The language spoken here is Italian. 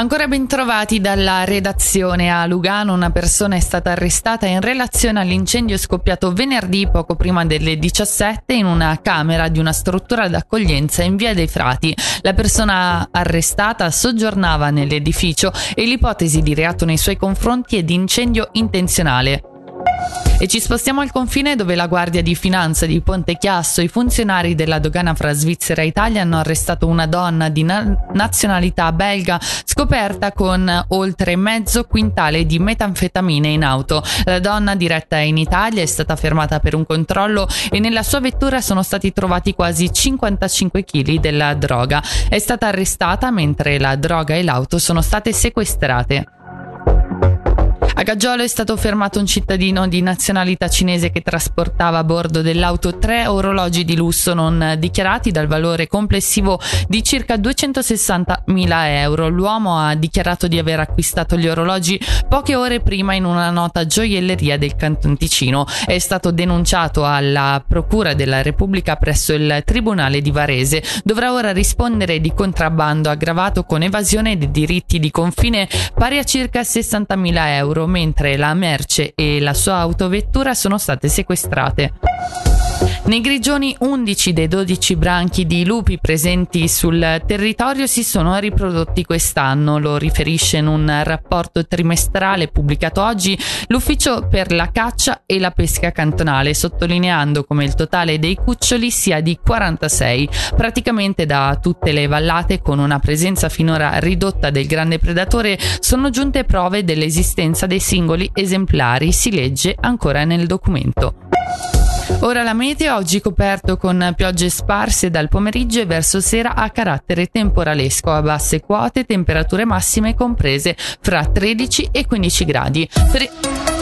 Ancora ben trovati dalla redazione a Lugano, una persona è stata arrestata in relazione all'incendio scoppiato venerdì poco prima delle 17 in una camera di una struttura d'accoglienza in via dei Frati. La persona arrestata soggiornava nell'edificio e l'ipotesi di reato nei suoi confronti è di incendio intenzionale. E ci spostiamo al confine dove la Guardia di Finanza di Ponte Chiasso e i funzionari della dogana fra Svizzera e Italia hanno arrestato una donna di na- nazionalità belga scoperta con oltre mezzo quintale di metanfetamine in auto. La donna diretta in Italia è stata fermata per un controllo e nella sua vettura sono stati trovati quasi 55 kg della droga. È stata arrestata mentre la droga e l'auto sono state sequestrate. A Gaggiolo è stato fermato un cittadino di nazionalità cinese che trasportava a bordo dell'auto tre orologi di lusso non dichiarati dal valore complessivo di circa 260 mila euro. L'uomo ha dichiarato di aver acquistato gli orologi poche ore prima in una nota gioielleria del Canton Ticino. È stato denunciato alla Procura della Repubblica presso il Tribunale di Varese. Dovrà ora rispondere di contrabbando aggravato con evasione dei diritti di confine pari a circa 60 mila euro mentre la merce e la sua autovettura sono state sequestrate. Nei grigioni 11 dei 12 branchi di lupi presenti sul territorio si sono riprodotti quest'anno, lo riferisce in un rapporto trimestrale pubblicato oggi l'Ufficio per la caccia e la pesca cantonale, sottolineando come il totale dei cuccioli sia di 46, praticamente da tutte le vallate con una presenza finora ridotta del grande predatore sono giunte prove dell'esistenza dei singoli esemplari, si legge ancora nel documento. Ora la meteo oggi coperto con piogge sparse dal pomeriggio e verso sera a carattere temporalesco a basse quote, temperature massime comprese fra 13 e 15 gradi. Per...